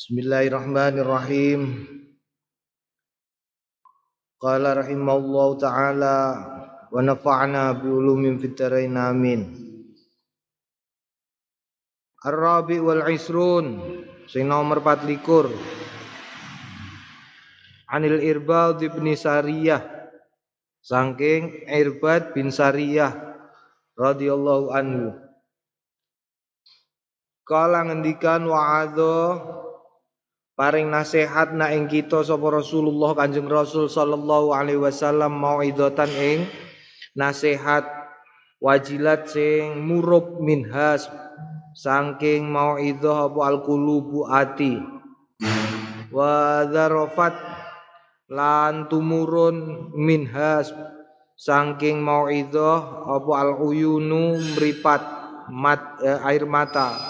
Bismillahirrahmanirrahim. Qala rahimallahu taala wa nafa'na bi ulumin fitarain amin. Ar-rabi wal isrun sing nomor 24. Anil Irbad bin Sariyah saking Irbad bin Sariyah radhiyallahu anhu. Kala ngendikan wa'adha paring nasihat na ing kita sapa Rasulullah Kanjeng Rasul sallallahu alaihi wasallam mauidatan ing nasihat wajilat sing murub minhas saking mauidhah apa alqulubu ati. Wa dzarafat lan tumurun minhas saking mauidhah apa aluyunu mripat mat, eh, air mata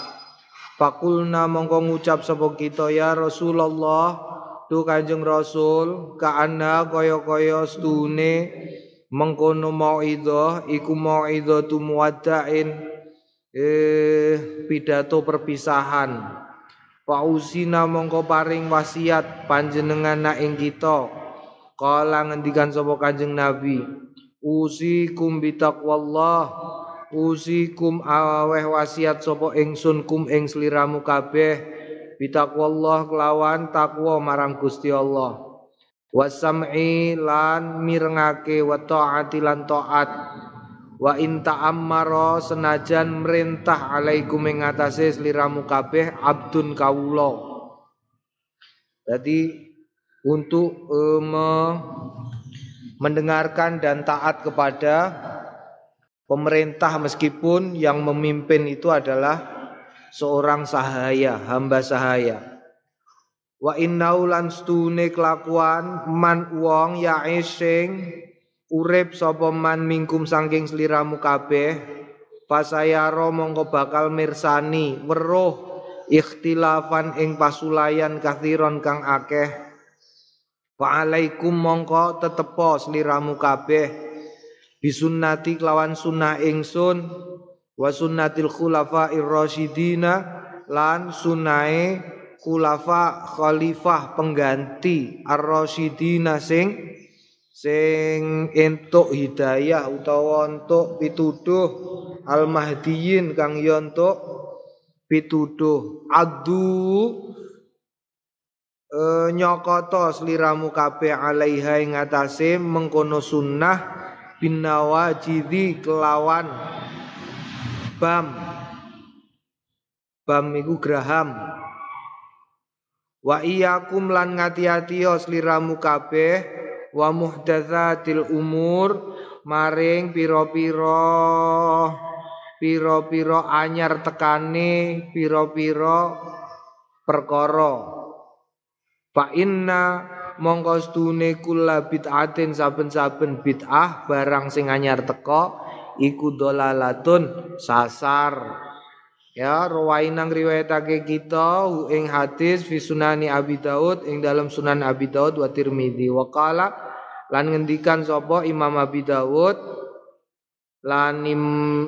Fakulna mongko ngucap sapa kita ya Rasulullah tu Kanjeng Rasul kaana kaya-kaya stune mengkono mauidhah iku tu muwaddain eh pidato perpisahan. Fausina mongko paring wasiat panjenengan na ing kita. Kala ngendikan sapa Kanjeng Nabi usikum bitaqwallah usikum aweh wasiat sapa ingsun kum ing sliramu kabeh. Bitaqwallah kelawan takwa marang Gusti Allah. Wasam'i lan mirengake wa taati lan taat. Wa in ta'ammara senajan merintah alaikum ing atase sliramu kabeh abdun kawula. Jadi untuk um, mendengarkan dan taat kepada pemerintah meskipun yang memimpin itu adalah seorang sahaya, hamba sahaya. Wa innau lan stune kelakuan man wong ya ising urip sapa man mingkum saking sliramu kabeh pasayaro mongko bakal mirsani weruh ikhtilafan ing pasulayan kathiron kang akeh Wa alaikum mongko tetepo sliramu kabeh bisunnati kelawan sunnah ingsun wa sunnatil khulafair rasyidina lan sunnahe khulafa khalifah pengganti ar-rasyidina sing sing entuk hidayah utawa entuk pituduh al-mahdiyin kang yo entuk pituduh. Adu e, nyokoto sliramu kabeh alaiha ing mengkono sunnah bin nawajidi kelawan. Bam. Bam iku graham wa iyyakum lan ngati-ati sliramu kabeh wa muhdatsatil umur maring pira-pira pira-pira anyar tekane pira-pira perkara. Fa inna mongko stune kula bid'atin saben-saben bid'ah barang sing anyar teko iku dolalatun sasar. Ya rawainang riwayatake kita ing hadis fi sunani Abi Daud ing dalam Sunan Abi Daud wa Tirmidzi. Wa qala lan ngendikan sapa Imam Abi Daud lan im,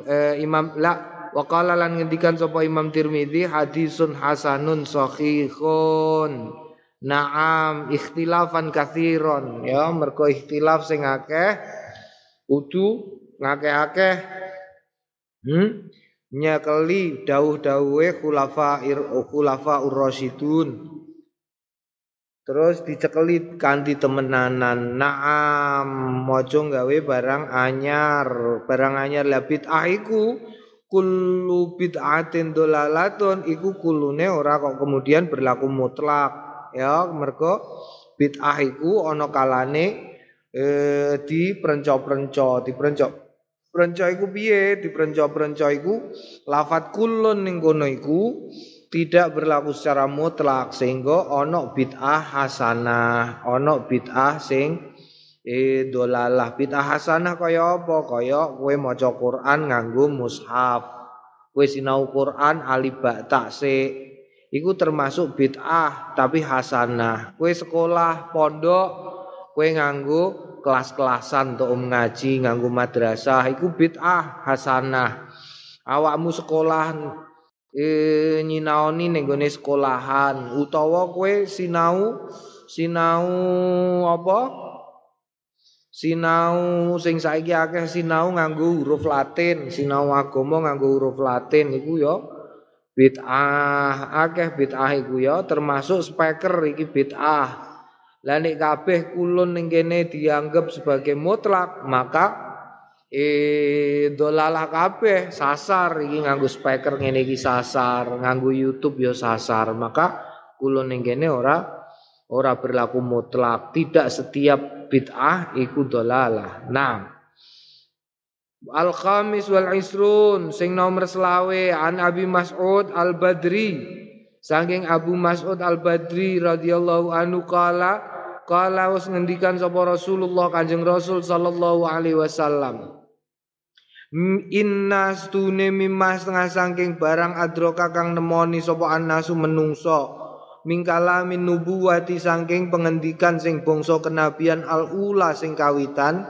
eh, Imam la wa qala lan ngendikan sapa Imam Tirmidzi hadisun hasanun sahihun Naam ikhtilafan kathiron. Ya mergo ikhtilaf sing akeh kudu ngakeh-akeh hmm nyakeli dawuh-dawuhe khulafa khulafa ur-rasyidun terus dicekeli kanthi temenanan. Naam mojo gawe barang anyar. Barang anyar la bid'ah iku kullu bid'atin dolalatun iku kulune ora kok kemudian berlaku mutlak ya mergo bid'ah iku ana kalane eh di prenco-prenco di prenco iku piye? Di prenco-prenco iku lafat kulun ning kono iku tidak berlaku secara mutlak sehingga ono bid'ah hasanah ono bid'ah sing eh dolalah. Bid'ah hasanah kaya apa? Kaya kowe maca Quran nganggo mushaf. Kowe sinau Quran alif ba ta Iku termasuk bid'ah tapi hasanah. Kue sekolah pondok, kue nganggu kelas-kelasan untuk um ngaji, nganggu madrasah, iku bid'ah hasanah. Awakmu sekolah eh nyinaoni ning sekolahan utawa kowe sinau sinau apa sinau sing saiki akeh sinau nganggo huruf Latin sinau agama nganggo huruf Latin iku ya bid'ah akeh bid'ah iku ya termasuk speaker iki bid'ah. Lah nek kabeh kulun ning kene dianggap sebagai mutlak maka eh dolalah kabeh sasar iki nganggo speaker ngene iki sasar nganggo YouTube ya sasar. Maka kulun ning kene ora ora berlaku mutlak. Tidak setiap bid'ah iku dolalah. Nah Al khamis wal isrun sing nomor selawe an Abi Mas'ud Al Badri saking Abu Mas'ud Al Badri radhiyallahu anhu kala kala wis ngendikan sapa Rasulullah Kanjeng Rasul sallallahu alaihi wasallam. Inna stune mimah setengah saking barang adroka kang nemoni sapa annasu menungso. Mingkala min nubuwati saking pengendikan sing bangsa kenabian al ula sing kawitan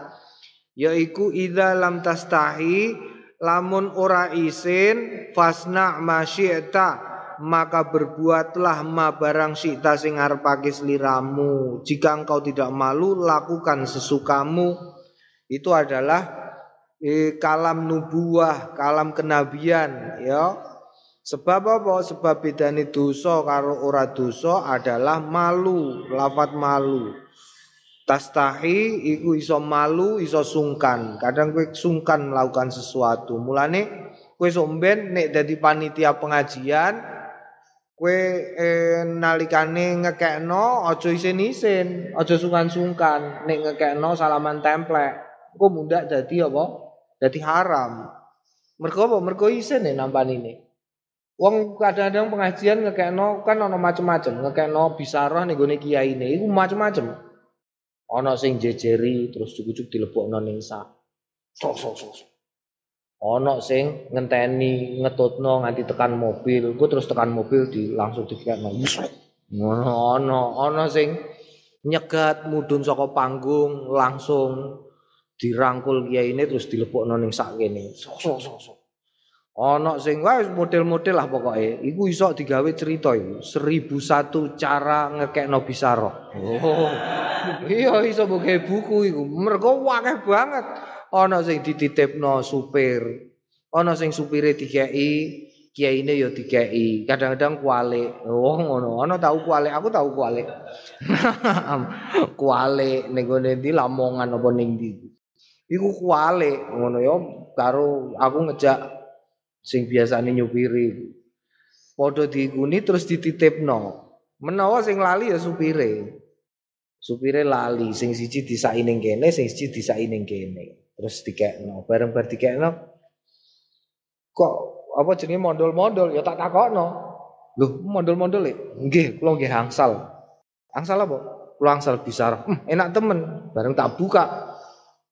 yaiku idza lam tastahi lamun ora isin fasna masyi'ta maka berbuatlah ma barang syi'ta sing arepake sliramu jika engkau tidak malu lakukan sesukamu. Itu adalah eh, kalam nubuah kalam kenabian ya. Sebab apa? Sebab bedane dosa karo ora dosa adalah malu lafat malu Tastahi iku iso malu, iso sungkan. Kadang kowe sungkan melakukan sesuatu. Mulane kowe somben nek dadi panitia pengajian, kowe eh, nalikane ngekekno aja isin-isin, aja sungkan-sungkan. Nek ngekekno salaman templek, engko mundak dadi apa? Dadi haram. Mergo apa? Mergo isin nek nampanine. Wong kadang-kadang pengajian ngekekno kan ana macem-macem, ngekekno bisarah ning gone kiyaine iku macem-macem. Ana sing jejeri terus cukup-cukup dilebokno ning sak. Sok sok sok. Ana sing ngenteni ngetutno nganti tekan mobil, ku terus tekan mobil di langsung dikekno. Ngono ana, ana sing nyegat mudun saka panggung langsung dirangkul kiai ini terus dilebokno ning sak kene. Sok sok sok sok. Ana sing wae model-model lah pokoke. Iku iso digawe cerita iku. 1001 cara ngekekno bisaro. Oh. Iya iso mbok buku iku. Mergo akeh banget. Ana sing dititipno supir. Ana sing supire dikeki, kiyaine ya dikeki. Kadang-kadang kualik. Oh ngono. Ana tau kualik, aku tau kualik. kualik ning gone ndi Lamongan apa ning. Iku kualik ngono ya karo aku ngejak sing biasane nyupiri padha diguni terus dititipno menawa sing lali ya supire supire lali sing siji disaki ning kene sing siji disaki ning kene. Terus dikekno bareng bar dikekno kok apa jenenge modal-modal ya tak takokno. Lho modal-modal e nggih kula nggih angsal. Angsal apa? Kula angsal bisa hm, enak temen. Bareng tak buka.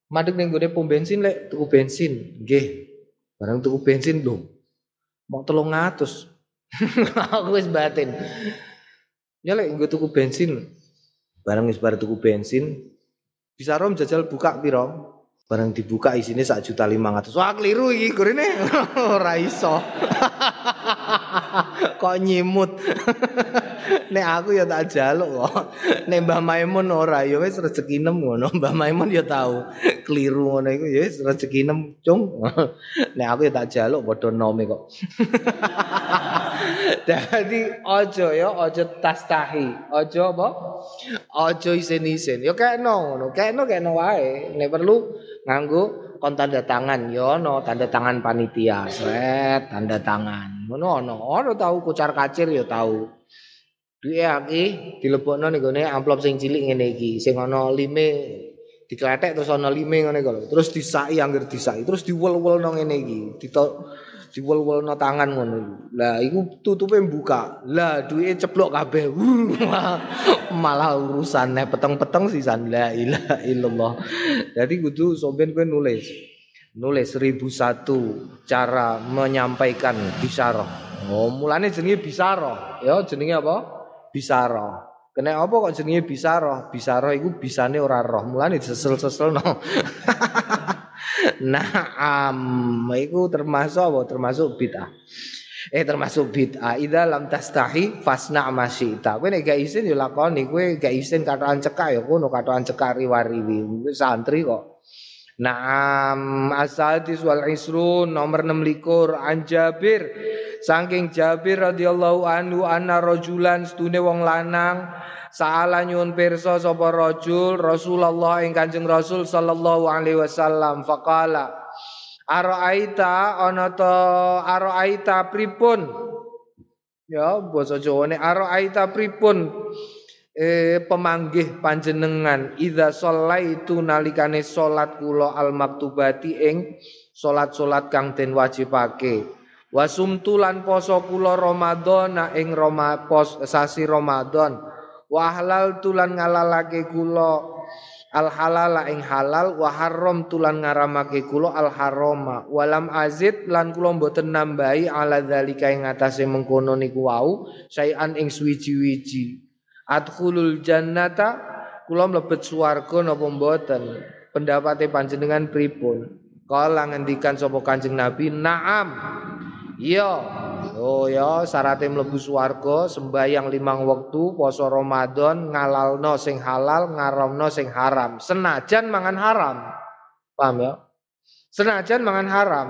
Madeg ning gone pom bensin lek tuku bensin. Nggih. Barang tuku bensin lho. Mau telung ngatus. Aku wis batin. Ya nggo tuku bensin. Barang wis bar tuku bensin. Bisa rom jajal buka piro? Barang dibuka isine sak juta lima ratus. Wah keliru iki gurine. Ora iso. Kok nyimut. Nek aku ya tak jaluk kok. Nek Mbah Maimun ora ya wis rezeki nem ngono. Mbah Maimun ya tahu keliru ngono iku ya wis rezeki nem cung. Nek aku ya tak jaluk padha nome kok. Dadi aja ya aja tastahi. Aja apa? Aja isin-isin. Ya kekno ngono. Kekno kekno wae. Nek perlu nganggo kon tanda tangan ya no tanda tangan panitia set tanda tangan ngono ono ono tahu kucar kacir ya tahu duwe iki dilebokno ning gone amplop sing cilik ngene iki sing ana lime dikletek terus ana lime ngene kok terus disaki angger disaki terus diwel-welno ngene iki diwel-welno tangan ngono. Lah iku tutupe buka. Lah duwike ceblok kabeh. Malah urusane peteng-peteng sisan la ilaha illallah. Jadi kudu somben kowe nulis. Nulis 1001 cara menyampaikan bisyarah. Oh, mulane jenenge bisyarah. Ya jenenge apa? Bisyarah. Kena apa kok jenenge bisyarah? Bisyarah iku bisane ora roh. Mulane sesel-seselno. Naam, itu termasuk apa? Termasuk bid'ah. Eh termasuk bid'ah. Idza lam tastahi fasna masyita. Kowe nek gak isin ya lakoni, kowe gak isin katokan cekak ya kono katokan cekak riwariwi. Santri kok. Naam asadis wal isrun nomor 6 likur. An Jabir saking Jabir radhiyallahu anhu anna rajulan stune wong lanang saala nyuwun pirsa sapa rajul Rasulullah ing Kanjeng Rasul sallallahu alaihi wasallam. Faqala Araita ana ta araita pripun? Ya basa Jawane araita pripun eh, pemanggih panjenengan idza itu nalikane salat kula al maktubati ing salat-salat kang den wajibake. Wasumtu lan poso kula Ramadan ing Roma pos sasi Ramadan. Wa halal tulan ngalalake kula al halal ing halal. Wa haram tulan ngaramake kula al harama walam azid lan kula mboten nambahi ala zalika ing atase mengkono niku wau sayan ing suwiji-wiji adkhulul jannata kula mlebet swarga napa mboten? Pendapate panjenengan pripun? Kala ngendikan sapa kanjeng nabi? Naam. Iya. Oh ya syaratnya mlebu swarga sembahyang limang waktu poso Ramadan ngalalno sing halal ngaramno sing haram. Senajan mangan haram. Paham ya? Senajan mangan haram.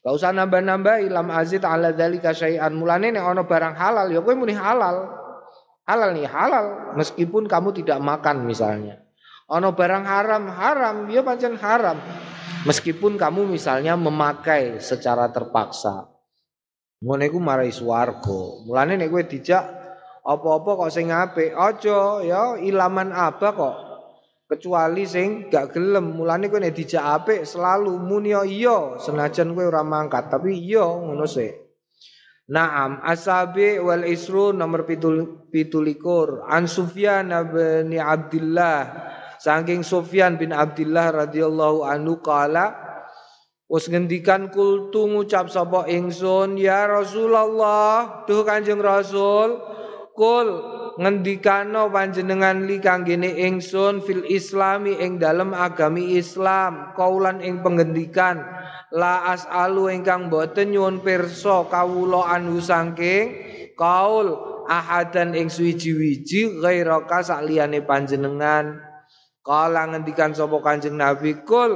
Gak usah nambah-nambah ilam azid ala dzalika syai'an. Mulane nek ana barang halal ya kowe muni halal halal nih halal meskipun kamu tidak makan misalnya ana barang haram haram ya pancen haram meskipun kamu misalnya memakai secara terpaksa Ngono iku marai swarga. Mulane nek kowe dijak apa-apa kok sing apik, aja ya ilaman apa kok. Kecuali sing gak gelem. Mulane kowe nek dijak apik selalu muni iya senajan kowe ora mangkat, tapi iya ngono sih. Naam asabi wal isru nomor pitul, pitulikur. An Sufyan bin Abdullah Saking Sufyan bin Abdullah radhiyallahu anhu kala Wes ngendikan kultu ngucap sapa ingsun ya Rasulullah duh Kanjeng Rasul kul ngendikano panjenengan li kanggene ingsun fil islami ing dalem agami Islam kaulan ing pengendikan la as'alu ingkang boten nyuwun pirsa kawula anu saking kaul ahadan ing suwiji-wiji ghairaka sakliyane panjenengan. Kala ngendikan sapa Kanjeng Nabi kul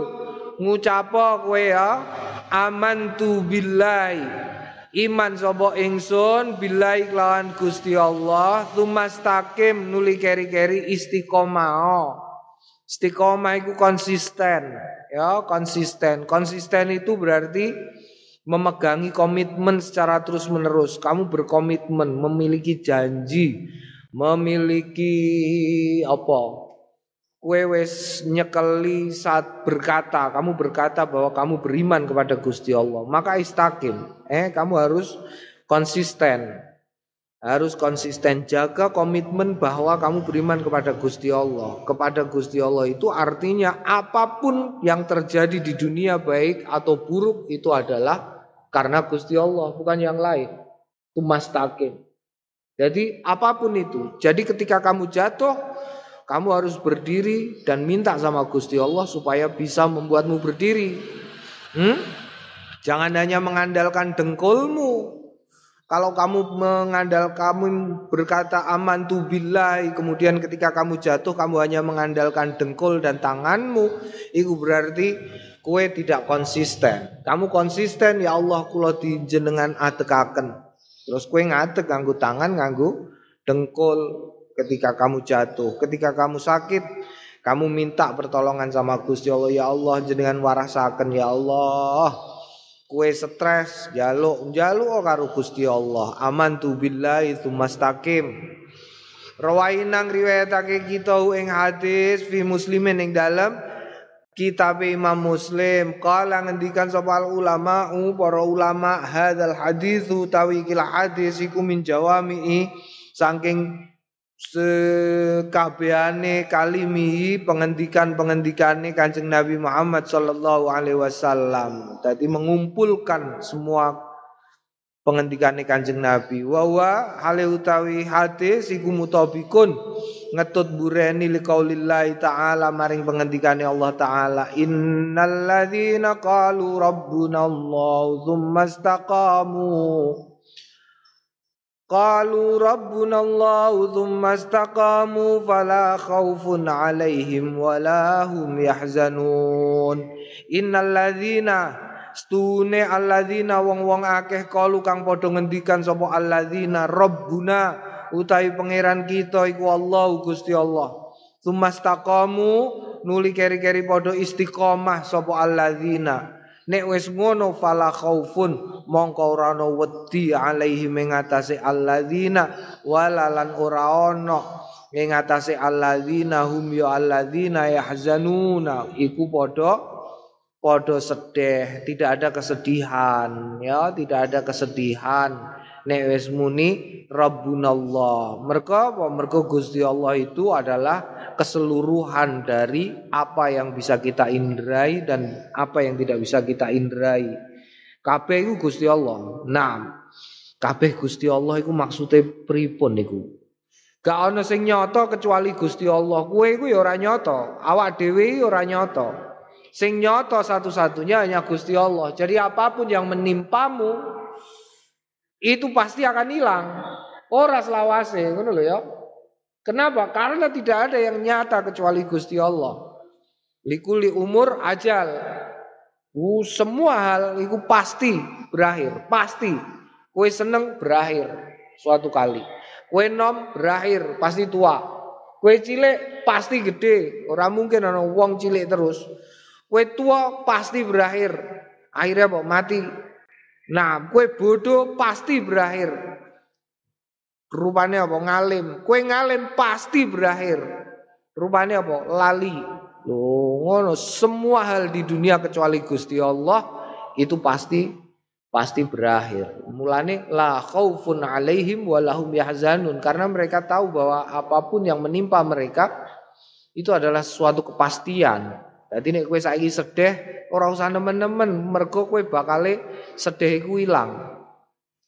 ngucapo kowe ya amantu billahi. Iman sapa ingsun billahi kelawan Gusti Allah tumastakim nuli keri-keri istiqomah. Istiqomah itu konsisten ya konsisten. Konsisten itu berarti memegangi komitmen secara terus menerus kamu berkomitmen memiliki janji memiliki apa? Kue wes nyekeli saat berkata, kamu berkata bahwa kamu beriman kepada Gusti Allah, maka istakim. Eh, kamu harus konsisten. Harus konsisten jaga komitmen bahwa kamu beriman kepada Gusti Allah. Kepada Gusti Allah itu artinya apa pun yang terjadi di dunia baik atau buruk itu adalah karena Gusti Allah, bukan yang lain. Itu mastakim. Jadi apa pun itu. Jadi ketika kamu jatuh, kamu harus berdiri dan minta sama Gusti Allah supaya bisa membuatmu berdiri. Hmm? Jangan hanya mengandalkan dengkulmu. Kalau kamu mengandal kamu berkata aman tu billahi kemudian ketika kamu jatuh kamu hanya mengandalkan dengkul dan tanganmu itu berarti kue tidak konsisten. Kamu konsisten ya Allah kula jenengan atekaken. Terus kue ngadek nganggu tangan nganggu dengkul ketika kamu jatuh, ketika kamu sakit, kamu minta pertolongan sama Gusti Allah, ya Allah jenengan warasaken ya Allah. Kue stres, jaluk, jaluk karo Gusti Allah. Aman tu billahi mustaqim. Rawainang riwayatake kita ing hadis fi muslimin ing dalam kitab Imam Muslim kala ngendikan sapa ulama para ulama hadzal hadis utawi kila hadis iku min jawami saking sekabehane kalimi pengendikan-pengendikane Kanjeng Nabi Muhammad sallallahu alaihi wasallam. Tadi mengumpulkan semua pengendikane Kanjeng Nabi. Wa wa hale utawi hadis iku mutabikun ngetut bureni liqaulillahi ta'ala maring pengendikane Allah taala innal ladzina qalu rabbuna Allah tsumma Qalu rabbuna Allah thumma istaqamu fala khaufun alaihim wala hum yahzanun. Innal ladzina stune alladzina wong-wong akeh kalu kang padha ngendikan sapa alladzina rabbuna utawi pangeran kita iku Allah Gusti Allah. Tsumastaqamu nuli keri-keri padha istiqomah sapa alladzina Nek wis ngono fala khaufun mongko ora ana wedi alaihi mengatasi alladzina walalan ora ana ing atase alladzina hum ya alladzina yahzanuna. Iku padha padha sedih tidak ada kesedihan ya tidak ada kesedihan nek wis muni rabbunallah. Mereka apa? Mereka Gusti Allah itu adalah keseluruhan dari apa yang bisa kita indrai dan apa yang tidak bisa kita indrai. Kabeh iku Gusti Allah. Nah kabeh Gusti Allah iku maksude pripun niku Gak ana sing nyata kecuali Gusti Allah. Kowe iku ya ora nyata, awak dhewe ora nyata. Sing nyata satu-satunya hanya Gusti Allah. Jadi apa pun yang menimpamu itu pasti akan hilang. Ora selawase, ngono lho ya. Kenapa? Karena tidak ada yang nyata kecuali Gusti Allah. Likuli umur ajal. Uh, semua hal itu pasti berakhir, pasti. Kue seneng berakhir suatu kali. Kue nom berakhir, pasti tua. Kue cilik pasti gede, orang mungkin ana wong cilik terus. Kue tua pasti berakhir. Akhirnya apa? Mati. Nah, kue bodoh pasti berakhir. Rupanya apa? Ngalim. Kue ngalim pasti berakhir. Rupanya apa? Lali. Loh, semua hal di dunia kecuali Gusti Allah itu pasti pasti berakhir. Mulane la khaufun alaihim walahum yahzanun karena mereka tahu bahwa apa pun yang menimpa mereka itu adalah suatu kepastian. Jadi nek kowe saiki sedih ora usah nemen-nemen mergo kowe bakale sedih iku ilang.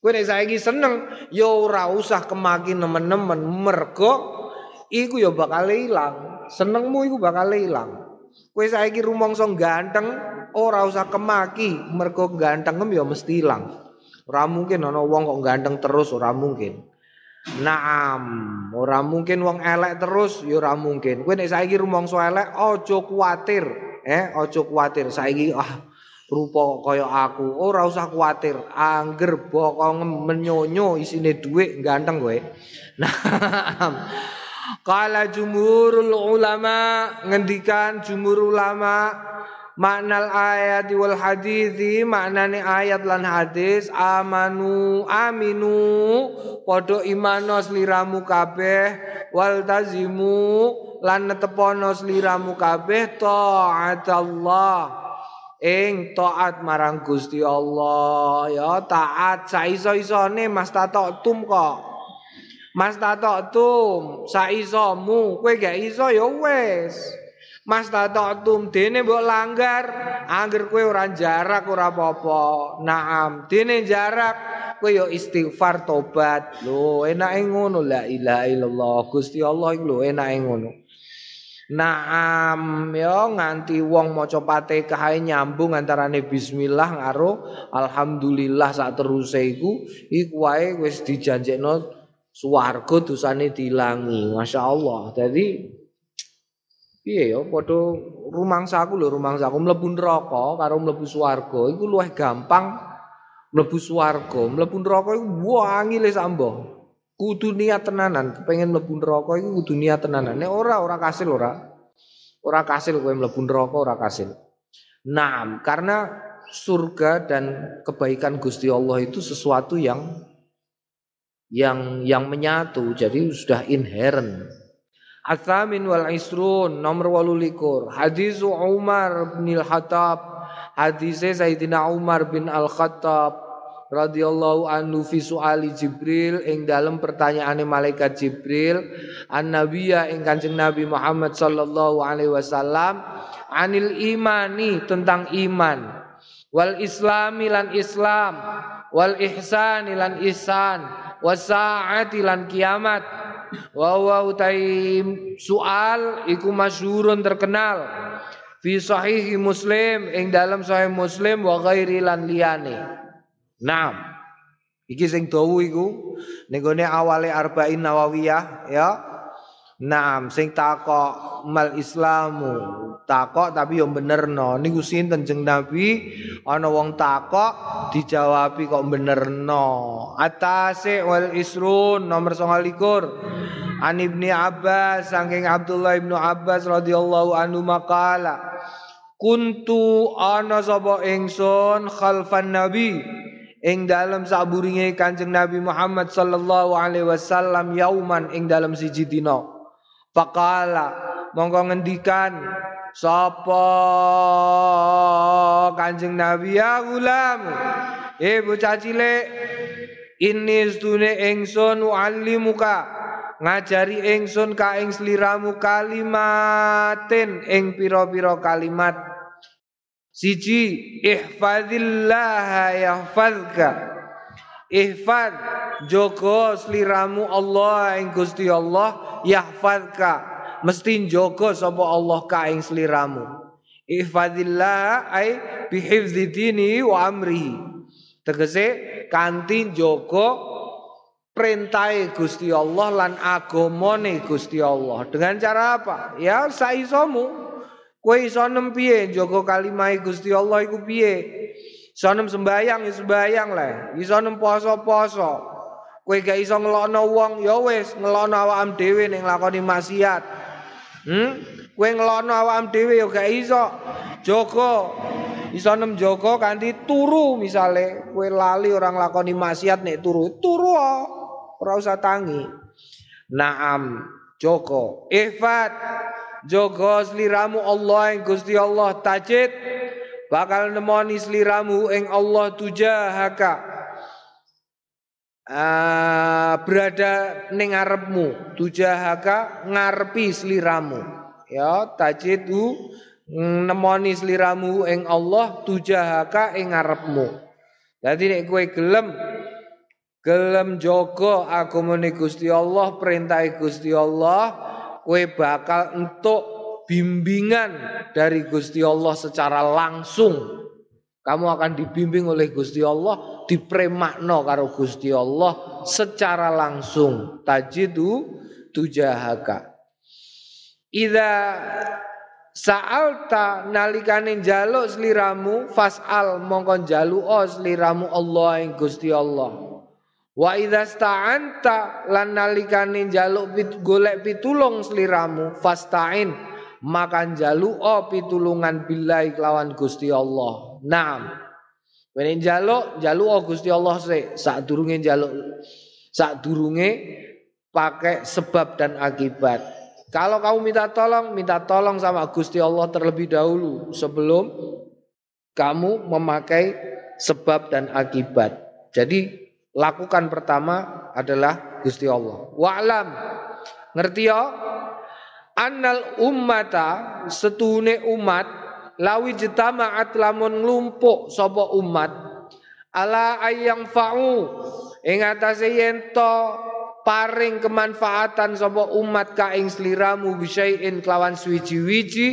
Kowe nek saiki seneng ya ora usah kemaki nemen-nemen mergo iku ya bakal ilang. Senengmu iku bakal ilang. Kowe saiki rumangsa ganteng ora usah kemaki mergo gantengem ya mesti ilang. Ora mungkin ana wong kok ganteng terus ora mungkin. Naam, ora mungkin wong elek terus ya ora mungkin. Kowe nek saiki rumangsa elek aja kuwatir, eh aja kuwatir. Saiki ah rupa kaya aku, ora usah kuwatir. Angger bokong menyonyo isine dhuwit ganteng kowe. Naam. Kala jumhurul ulama ngendikan jumhur ulama maknal ayat wal hadithi maknane ayat lan hadis amanu aminu podo imanos liramu kabeh wal tazimu lan netepono liramu kabeh taat Allah ing taat marang Gusti Allah ya taat saiso-isone Mas tum kok. Mas tum saisomu kowe gak iso ya wis Mas tum dene mbok langgar, angger kowe ora jarak ora apa-apa. Naam, dene jarak kowe yo istighfar tobat. Lho, enake ngono la ilaha illallah. Gusti Allah iku lho enake ngono. Naam yo nganti wong maca Fatihah nyambung antarane bismillah karo alhamdulillah sak teruse iku iku wae wis dijanjekno swarga dosane dilangi. Masyaallah. Jadi Piye ya padha rumangsaku lho rumangsaku mlebu neraka karo mlebu swarga iku luwih gampang mlebu swarga. Mlebu neraka iku wangi le sambo kudu niat tenanan kepengin mlebu neraka iku kudu niat tenanan. Nek ora ora kasil ora. Ora kasil kowe mlebu neraka ora kasil. Naam karena surga dan kebaikan Gusti Allah itu sesuatu yang yang yang menyatu. Jadi sudah inherent Athamin wal Isrun nomor walu likur. Hadis Umar bin Al-Khattab. Hadis Sayyidina Umar bin Al-Khattab radhiyallahu anhu fi suali Jibril ing dalam pertanyaan malaikat Jibril an nabiyya ing Kanjeng Nabi Muhammad sallallahu alaihi wasallam anil imani tentang iman wal islami lan islam wal ihsani lan ihsan was saati lan kiamat wa wa utai soal iku masyhurun terkenal fi sahih Muslim ing dalam sahih Muslim wa ghairi lan liyane. Naam. Iki sing dawu iku ning awale Arba'in Nawawiyah ya. Naam sing takok mal Islamu. Takok tapi yo benerno. Niku sinten jeng Nabi? Ana wong takok dijawabi kok benerno. Atase wal isrun nomor 29 An Ibni Abbas saking Abdullah Ibnu Abbas radhiyallahu anhu maqala Kuntu ana sapa ingsun khalfan nabi? Ing dalam saburinge Kanjeng Nabi Muhammad sallallahu alaihi wasallam yauman ing dalam siji dina. Faqala monggo ngendikan Sapa Kanjeng Nabi ya Eh bocah cilik ini stune ingsun muallimuka ngajari ingsun ka ing sliramu kalimatin ing pira-pira kalimat. Siji ihfazillah yahfazka ihfaz jogo sliramu Allah ing Gusti Allah yahfazka mesti njogo sapa Allah ka ing sliramu ihfadillah ai bihifzi dini wa amrihi. Tegese kanthi njogo perintahe Gusti Allah lan agamane Gusti Allah. Dengan cara apa? Ya saisomu kowe iso nem piye? Njogo kalimahe Gusti Allah iku piye iso nem sembayang ya sembayang lah iso nem poso-poso kowe gak iso ngelokno wong ya wis ngelokno awakmu dhewe ning lakoni maksiat Hmm? Kowe ngelono awam dhewe ya gak iso. Joko iso nem joko kanthi turu misale kowe lali orang lakoni maksiat nek turu. Turu ora usah tangi. Naam, joko. Ihfat Jogo sliramu Allah yang Gusti Allah tajid bakal nemoni sliramu ing Allah tujahaka. Uh, berada ning ngarepmu. Tujahaka ngarepi sliramu ya tajidu nemoni sliramu ing Allah tujahaka ing ngarepmu. Dadi nek kowe gelem gelem jaga agamane Gusti Allah perintah Gusti Allah kowe bakal entuk bimbingan dari Gusti Allah secara langsung kamu akan dibimbing oleh Gusti Allah, dipremakno karo Gusti Allah secara langsung. Tajidu tujahaka. Ida sa'alta nalikane njaluk sliramu fas'al mongko njaluka sliramu Allah ing Gusti Allah. Wa idza sta'anta lan nalikane njaluk golek pitulung sliramu fasta'in maka njaluka pitulungan billahi kelawan Gusti Allah. Naam. Wene njaluk, njaluk oh Gusti Allah sik, sadurunge njaluk sadurunge pakai sebab dan akibat. Kalau kamu minta tolong, minta tolong sama Gusti Allah terlebih dahulu sebelum kamu memakai sebab dan akibat. Jadi lakukan pertama adalah Gusti Allah. Wa'lam. Ngerti ya? Annal ummata setune umat lawi jitama'at lamun nglumpuk sapa umat ala ayang fa'u ing atase yen paring kemanfaatan sapa umat ka ing sliramu bisain kelawan suwiji-wiji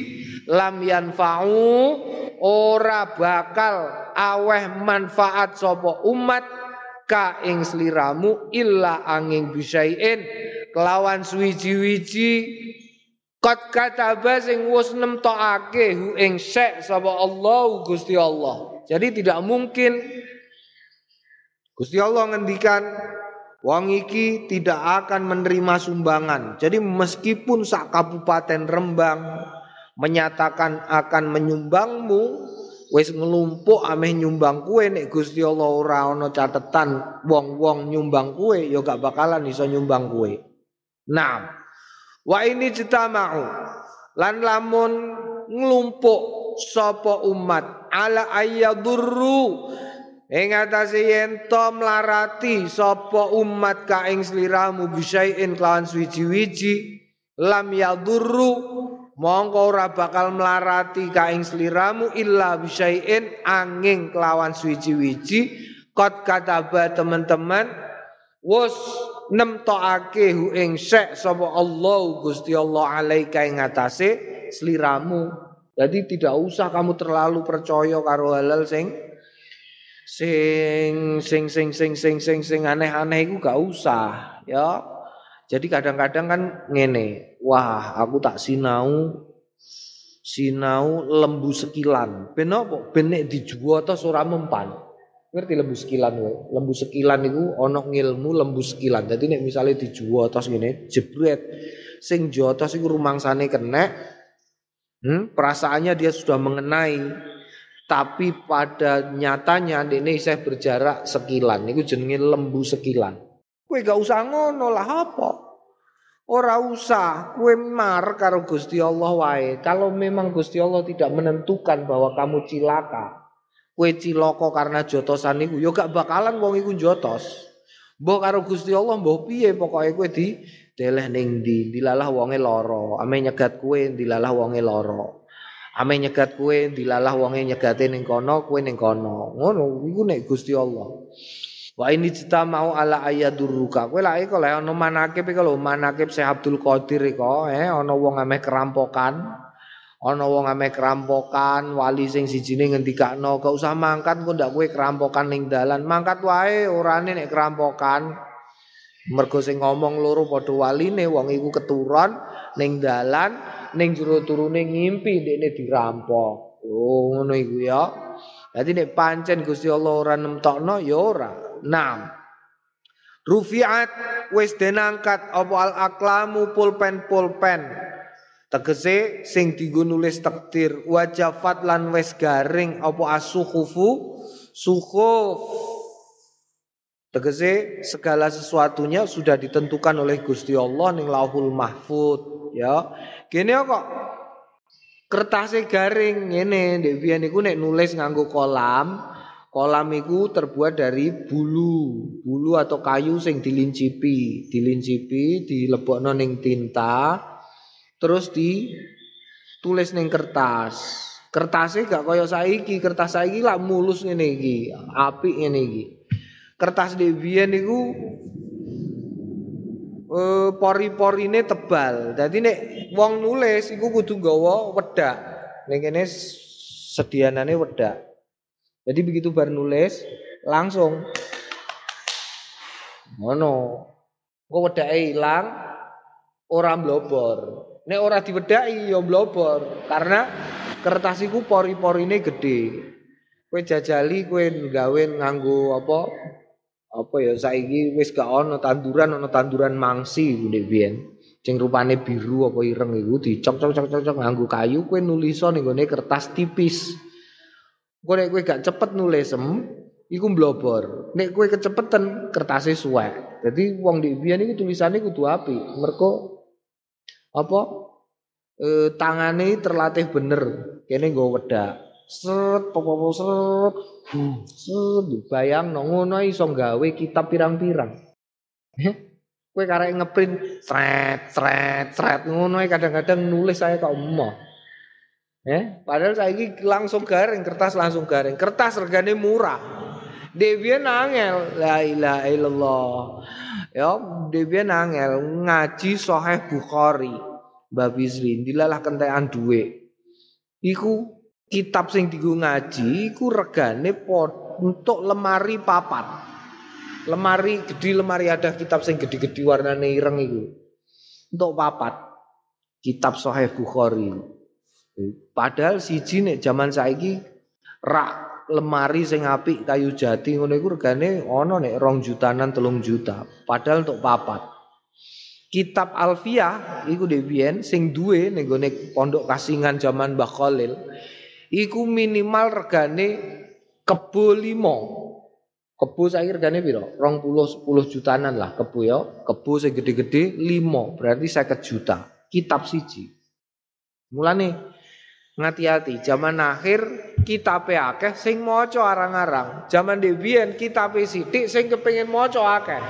lam yanfa'u ora bakal aweh manfaat sapa umat ka ing sliramu illa angin bisain kelawan suwiji-wiji Kot kataba sing wis nemtokake hu ing syek sapa Allah Gusti Allah. Jadi tidak mungkin Gusti Allah ngendikan wong iki tidak akan menerima sumbangan. Jadi meskipun sak kabupaten Rembang menyatakan akan menyumbangmu, wis ngelumpuk ameh nyumbang kue nek Gusti Allah ora ana catetan wong-wong nyumbang kue ya gak bakalan iso nyumbang kue. Nah, Wa ini jitama'u. Lan lamun nglumpuk sapa umat. Ala ayyadurru. Ing atase yen to mlarati sapa umat ka ing sliramu bisain kelawan suwiji-wiji. Lam yadurru. Mongko ora bakal mlarati ka ing sliramu illa bisain angin kelawan suwiji-wiji. Kot kataba teman-teman. Wus nemtokake hu ing syek sapa Allah Gusti Allah alaika ing atase sliramu. Jadi tidak usah kamu terlalu percaya karo halal sing sing sing sing sing sing sing sing aneh-aneh iku gak usah ya. Jadi kadang-kadang kan ngene, wah aku tak sinau sinau lembu sekilan. Ben apa? Ben nek dijuwa ta ora mempan. Ngerti lembu sekilan kowe? Lembu sekilan iku ana ngilmu lembu sekilan. Dadi nek misale dijuwa tos ngene, jebret sing jotos iku rumangsane kenek. Hmm, perasaannya dia sudah mengenai tapi pada nyatanya ini saya berjarak sekilan niku jenenge lembu sekilan. Kowe gak usah ngono lah apa? Ora usah kue mar karo Gusti Allah wae. Kalau memang Gusti Allah tidak menentukan bahwa kamu cilaka, kue ciloko karena jotosan iku, yo gak bakalan wong iku jotos. Mbok karo Gusti Allah mbok piye pokoke kowe di deleh ning ndi, dilalah wonge lara, ame nyegat kue dilalah wonge lara. Ame nyegat kue dilalah wonge nyegate ning kono, kowe ning kono. Ngono iku nek Gusti Allah. Wa ini cita mau ala ayaduruka. Kowe lak iku lek ana manakib iku lho manakib Syekh Abdul Qadir iku eh ana wong ameh kerampokan. Ana wong ameh kerampokan, wali sing sijine ngendikakno, gak usah mangkat kok ndak kowe kerampokan ning dalan. Mangkat wae orane nek kerampokan. Mergo sing ngomong loro padha waline wong iku keturon ning dalan ning jero turune ngimpi dekne dirampok. Oh ngono iku ya. Dadi nek pancen Gusti Allah ora nemtokno ya ora. Naam. Rufiat wis denangkat apa al aklamu pulpen pulpen. Tegese sing dienggo nulis takdir wajafat lan wis garing apa asuhufu? Suhuf. Tegese segala sesuatunya sudah ditentukan oleh Gusti Allah ning Lauhul Mahfud ya. Gini kok. Kertasnya garing ngene. Ndek biyen niku nek nulis nganggo kolam Kolam itu terbuat dari bulu, bulu atau kayu sing dilincipi, dilincipi, dilebokno ning tinta, terus ditulis ning kertas. Kertasnya gak kaya saiki, kertas saiki lah mulus ngene iki, apik ngene iki. Kertas debian niku eh pori-porine tebal. Dadi nek wong nulis iku kudu nggawa wedak. Ning kene sedianane wedak. Jadi begitu bar nulis langsung ngono. Kok wedake ilang ora mblobor. Nek ora diwedaki ya mblobor karena kertas iku pori-porine gede. Kowe jajali kowe gawe nganggo apa? Apa ya saiki wis gak ana tanduran ana tanduran mangsi ndek biyen. Sing rupane biru apa ireng iku dicok-cok-cok-cok nganggo kayu kowe nuliso ning kertas tipis. Kau nek kowe gak cepet nulesem, iku mblobor. Nek kowe kecepetan kertasnya suwek. Jadi wong di biyen iku tulisannya kudu api. Mergo apa? E, tangane terlatih bener. Kene nggo wedak. Seret popo seret. Hmm, seret bayang no ngono iso gawe kitab pirang-pirang. Kowe karek ngeprint sret sret sret ngono kadang-kadang nulis saya kok emoh. Eh, padahal saya ini langsung garing, kertas langsung garing. Kertas regane murah. Devian angel, la ilaha illallah. Ya, Devian angel ngaji Sahih Bukhari. Mbak Bisri, dilalah kentekan duit. Iku kitab sing digo ngaji iku regane pot untuk lemari papat. Lemari gede lemari ada kitab sing gede-gede warnane ireng iku. Untuk papat. Kitab Sahih Bukhari. Padahal siji nek zaman saiki rak lemari sing apik kayu jati ngono iku regane ana nek rong jutanan telung juta. Padahal untuk papat. Kitab Alfiah iku Dewian sing duwe ning pondok kasingan zaman Mbah Khalil iku minimal regane kebo limo. Kebo saiki regane piro? 20 10 jutanan lah kebo ya. Kebo sing gede-gede 5 berarti 50 juta. Kitab siji. Mulane Ngati-hati, zaman akhir kita akeh sing maca arang-arang. Zaman kita sithik sing kepengin maca akeh.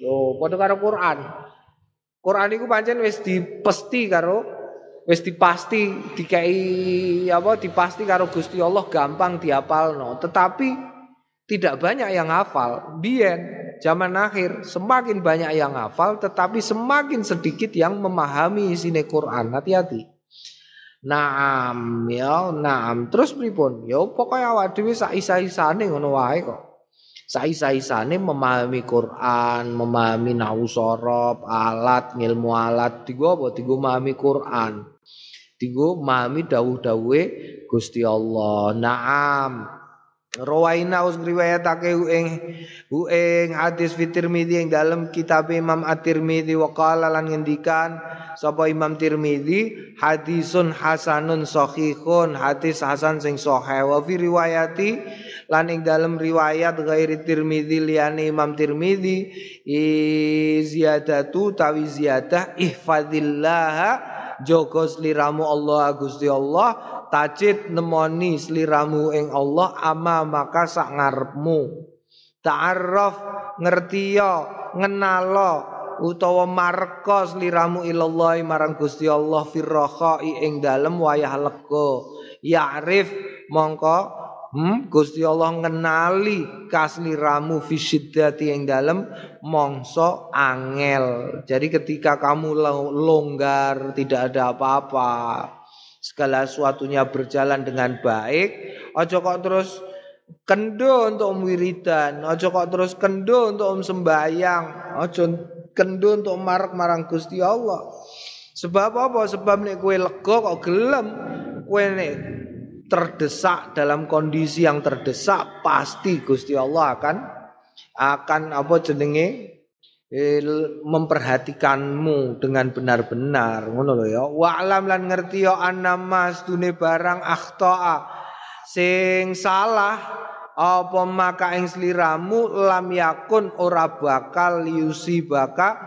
Lho, padha karo Quran. Quran iku pancen wis dipesti karo wis dipasti dikai apa dipasti karo Gusti Allah gampang diapalno. Tetapi tidak banyak yang hafal. Biyen zaman akhir semakin banyak yang hafal tetapi semakin sedikit yang memahami isi Quran. Hati-hati. Naam ya, naam. Terus pripun? Ya pokoknya awak dhewe sak isa-isane ngono wae kok. Sak isa-isane memahami Quran, memahami nahwu sorob, alat, ilmu alat, tiga apa? Memahami Quran. Tiga memahami dawuh-dawuhe Gusti Allah. Naam. Rawaina us ngriwayatake ing ing hadis fi Tirmidzi ing dalam kitab Imam At-Tirmidzi wa qala lan ngendikan sapa Imam Tirmidzi hadisun hasanun sahihun hadis hasan sing sahih. Wa fi riwayati lan ing dalam riwayat ghairi Tirmidzi liyane Imam Tirmidzi ziyadatu tawi ziyadah ihfadillah joko sliramu Allah Gusti Allah tajid nemoni sliramu ing Allah ama maka sak ngarepmu. Ta'arraf ngertiya ngenalo utawa marka sliramu ilallah marang Gusti Allah firrakhai ing dalem wayah lega. Ya'rif mongko Hmm, Gusti Allah ngenali kasliramu fisiddati yang dalam mongso angel. Jadi ketika kamu longgar tidak ada apa-apa, segala sesuatunya berjalan dengan baik, ojo kok terus kendo untuk wiridan, ojo kok terus kendo untuk sembahyang, ojo kendo untuk marak marang Gusti Allah. Sebab apa? Sebab nek kue lega kok gelem, kue nek terdesak dalam kondisi yang terdesak pasti Gusti Allah akan akan apa jenenge memperhatikanmu dengan benar-benar. Ngono lho ya. Wa alam lan ngerti ya annamas dune barang akhtaa sing salah apa maka ing sliramu lam yakun ora bakal yusi baka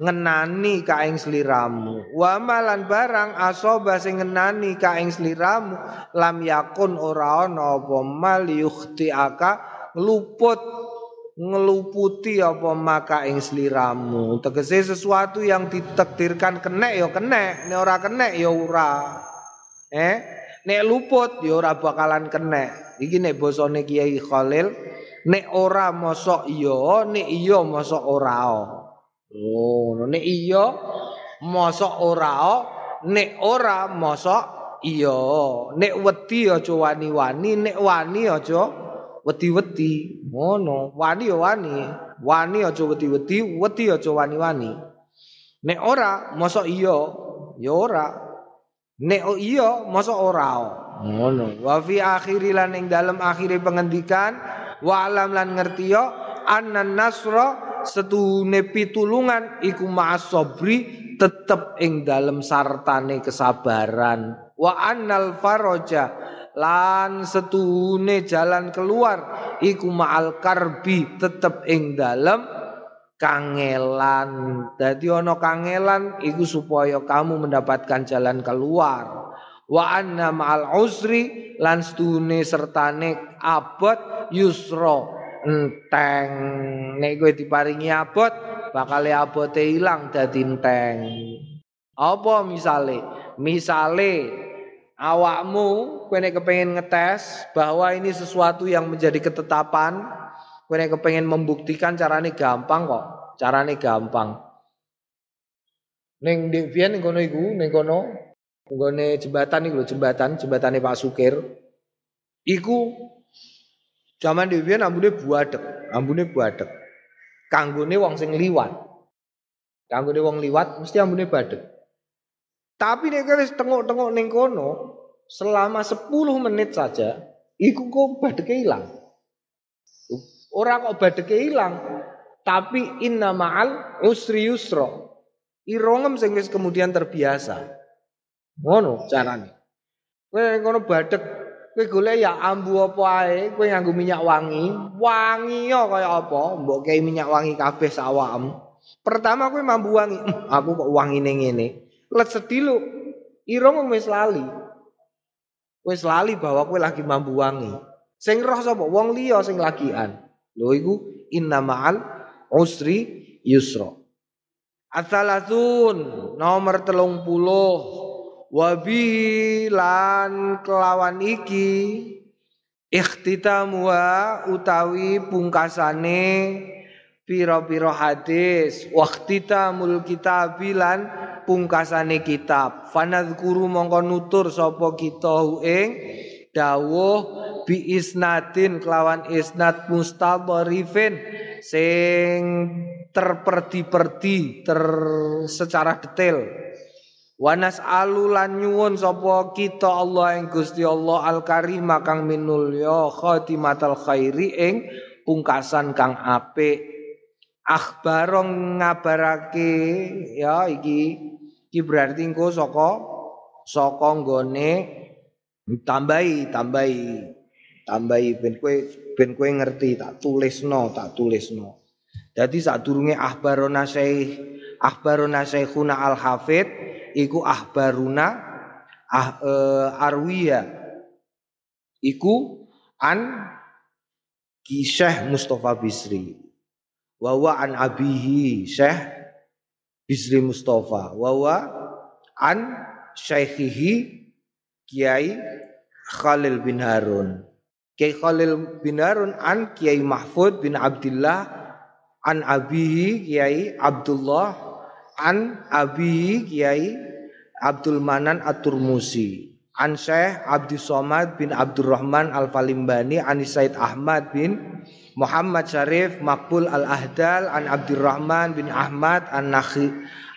ngenani ka ing sliramu. Wa malan barang asoba sing ngenani ka ing sliramu lam yakun ora ana apa mal yukhtiaka luput ngeluputi apa maka ing sliramu. Tegese sesuatu yang ditakdirkan kenek ya kenek. Nek ora kenek ya ora. Eh? Nek luput ya ora bakalan kenek. Iki nek bosone Kiai Khalil nek ora mosok iya nek iya mosok ora. Oh nek iya mosok ora nek ora mosok iya. Nek wedi aja wani-wani nek wani aja wedi-wedi ngono wani ya wani. Wani aja wedi-wedi wedi aja wani-wani. Nek ora mosok iya? Ya ora. Nek iya mosok ora. Ngono. Wa fi akhiri lan ing dalem akhire pengendikan wa alam lan ngerti yo annan nasra setune pitulungan iku ma'as sabri tetep ing dalem sartane kesabaran. Wa annal faraja lan setune jalan keluar iku ma'al karbi tetep ing dalem kangelan. Dadi ana kangelan iku supaya kamu mendapatkan jalan keluar. Wa anna ma'al usri lan setune sertane abot yusra. Enteng. Nek kowe diparingi abot bakal abote ilang dadi enteng. Apa misale? Misale awakmu kowe nek kepengin ngetes bahwa ini sesuatu yang menjadi ketetapan, kowe nek kepengin membuktikan carane gampang kok. Carane gampang. Ning di Vian ning kono iku, ning kono nggone jembatan iku jembatan, jembatane Pak Sukir. Iku zaman di ambune buadek, ambune buadek. Kanggone wong sing liwat. Kanggone wong liwat mesti ambune badek. Tapi nek wis tengok-tengok ning kono selama 10 menit saja iku kok badeke ilang. Ora kok badeke ilang, tapi inna ma'al usri yusra. Irongem sing wis kemudian terbiasa. Ngono carane. Kowe ngono badek kowe golek ya ambu apa ae, kowe nganggo minyak wangi, wangi ya kaya apa, mbok kei minyak wangi kabeh sawakmu. Pertama kowe mambu wangi, aku kok wangine ngene. Let sedilu. Irung wis lali. Wis lali bahwa kowe lagi mambu wangi. Sing roh sapa? Wong liya sing lagian. Lho iku inna ma'al usri yusra. Asalatun nomor telung puluh Wabi lan kelawan iki ikhtitamuha utawi pungkasane piro-piro hadis waqtitamul kitabilan pungkasane kitab fanadzkuru mongko nutur sapa kita ing dawuh bi isnadin kelawan isnad mustadharifin sing terperdi-perdi ter secara detail Wanas alulan nyuwun sapa kita Allah ing Gusti Allah Al Karim kang minulya khatimatal khairi ing pungkasan kang apik. Akhbarong ngabarake ya iki iki berarti engko saka saka nggone tambahi tambahi tambahi. Ben kowe ben kowe ngerti tak tulisno tak tulisno. Dadi sadurunge akhbarona syekh akhbarona syekhuna al hafid iku ahbaruna ah, uh, arwiya iku an ki Syekh Mustafa Bisri. Wa an abihi Syekh Bisri Mustafa. Wa an syaikhihi Kiai Khalil bin Harun. Kiai Khalil bin Harun an Kiai Mahfud bin Abdullah an abihi Kiai Abdullah an abihi Kiai Abdul Manan At-Turmusi An Syekh Abdul Somad bin Abdurrahman Al-Falimbani An Said Ahmad bin Muhammad Syarif Makbul Al-Ahdal An Abdurrahman bin Ahmad An-Nakhi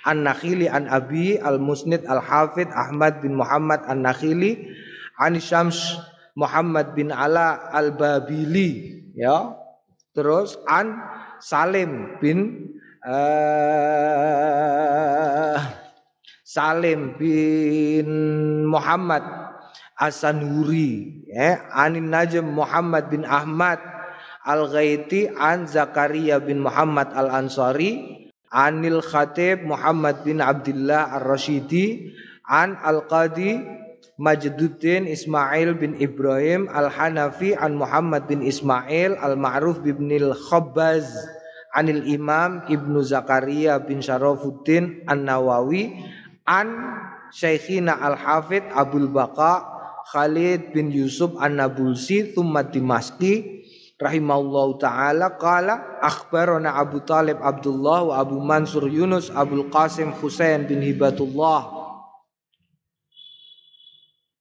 An-Nakhili An Abi Al-Musnid Al-Hafid Ahmad bin Muhammad An-Nakhili An Syams Muhammad bin Ala Al-Babili ya. Terus An Salim bin uh, Salim bin Muhammad Asanuri ya. Anin Najm Muhammad bin Ahmad Al-Ghaiti an Zakaria bin Muhammad Al-Ansari Anil Khatib Muhammad bin Abdullah Ar-Rashidi an Al-Qadi Majduddin Ismail bin Ibrahim Al-Hanafi an Muhammad bin Ismail Al-Ma'ruf bin Al-Khabbaz Anil Imam Ibnu Zakaria bin Syarafuddin An-Nawawi an Syekhina Al-Hafid Abdul Baqa Khalid bin Yusuf An-Nabulsi thumma Dimaski rahimahullahu taala qala akhbarana Abu Talib Abdullah wa Abu Mansur Yunus Abdul Qasim Husain bin Hibatullah